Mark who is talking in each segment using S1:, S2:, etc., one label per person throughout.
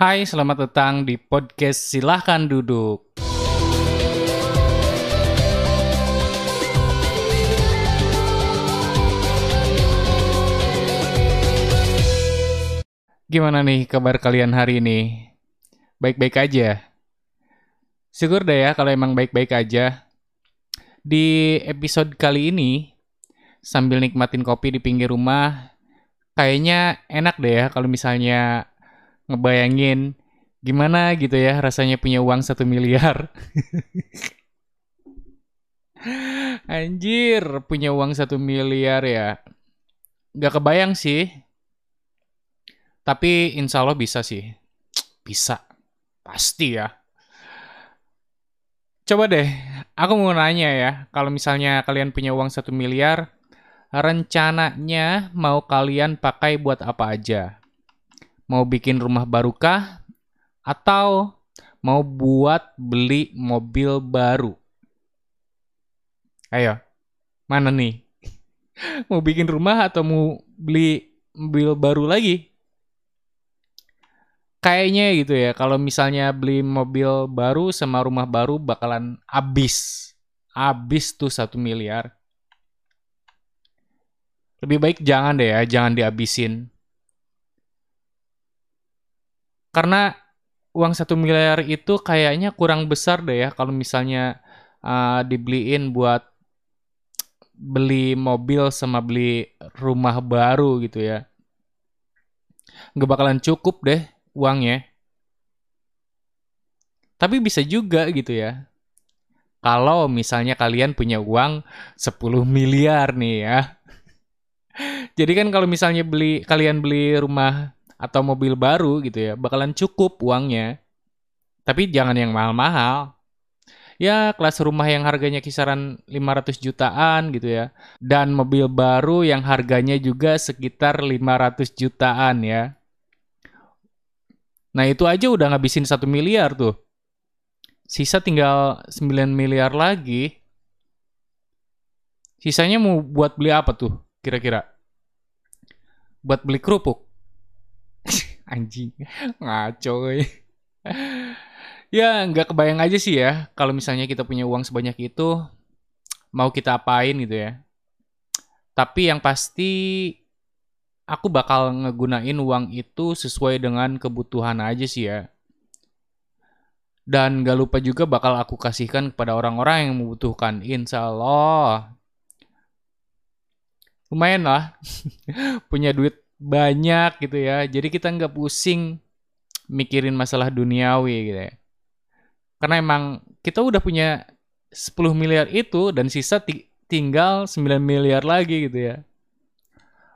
S1: Hai, selamat datang di podcast Silahkan Duduk. Gimana nih kabar kalian hari ini? Baik-baik aja? Syukur deh ya kalau emang baik-baik aja. Di episode kali ini, sambil nikmatin kopi di pinggir rumah, kayaknya enak deh ya kalau misalnya ngebayangin gimana gitu ya rasanya punya uang satu miliar. Anjir, punya uang satu miliar ya. Gak kebayang sih. Tapi insya Allah bisa sih. Bisa. Pasti ya. Coba deh, aku mau nanya ya. Kalau misalnya kalian punya uang satu miliar, rencananya mau kalian pakai buat apa aja? Mau bikin rumah baru kah? Atau mau buat beli mobil baru? Ayo, mana nih? mau bikin rumah atau mau beli mobil baru lagi? Kayaknya gitu ya, kalau misalnya beli mobil baru sama rumah baru bakalan habis. Habis tuh satu miliar. Lebih baik jangan deh ya, jangan dihabisin. Karena uang satu miliar itu kayaknya kurang besar deh ya kalau misalnya uh, dibeliin buat beli mobil sama beli rumah baru gitu ya. Nggak bakalan cukup deh uangnya. Tapi bisa juga gitu ya. Kalau misalnya kalian punya uang 10 miliar nih ya. Jadi kan kalau misalnya beli kalian beli rumah atau mobil baru gitu ya, bakalan cukup uangnya. Tapi jangan yang mahal-mahal. Ya, kelas rumah yang harganya kisaran 500 jutaan gitu ya. Dan mobil baru yang harganya juga sekitar 500 jutaan ya. Nah itu aja udah ngabisin satu miliar tuh. Sisa tinggal 9 miliar lagi. Sisanya mau buat beli apa tuh kira-kira? Buat beli kerupuk? Anjing, ngaco ya nggak kebayang aja sih ya kalau misalnya kita punya uang sebanyak itu mau kita apain gitu ya. Tapi yang pasti aku bakal ngegunain uang itu sesuai dengan kebutuhan aja sih ya. Dan gak lupa juga bakal aku kasihkan kepada orang-orang yang membutuhkan. Insya Allah. Lumayan lah. Punya duit banyak gitu ya. Jadi kita nggak pusing mikirin masalah duniawi gitu ya. Karena emang kita udah punya 10 miliar itu dan sisa tinggal 9 miliar lagi gitu ya.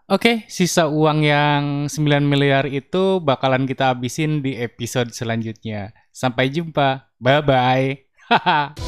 S1: Oke, sisa uang yang 9 miliar itu bakalan kita habisin di episode selanjutnya. Sampai jumpa. Bye-bye. Haha.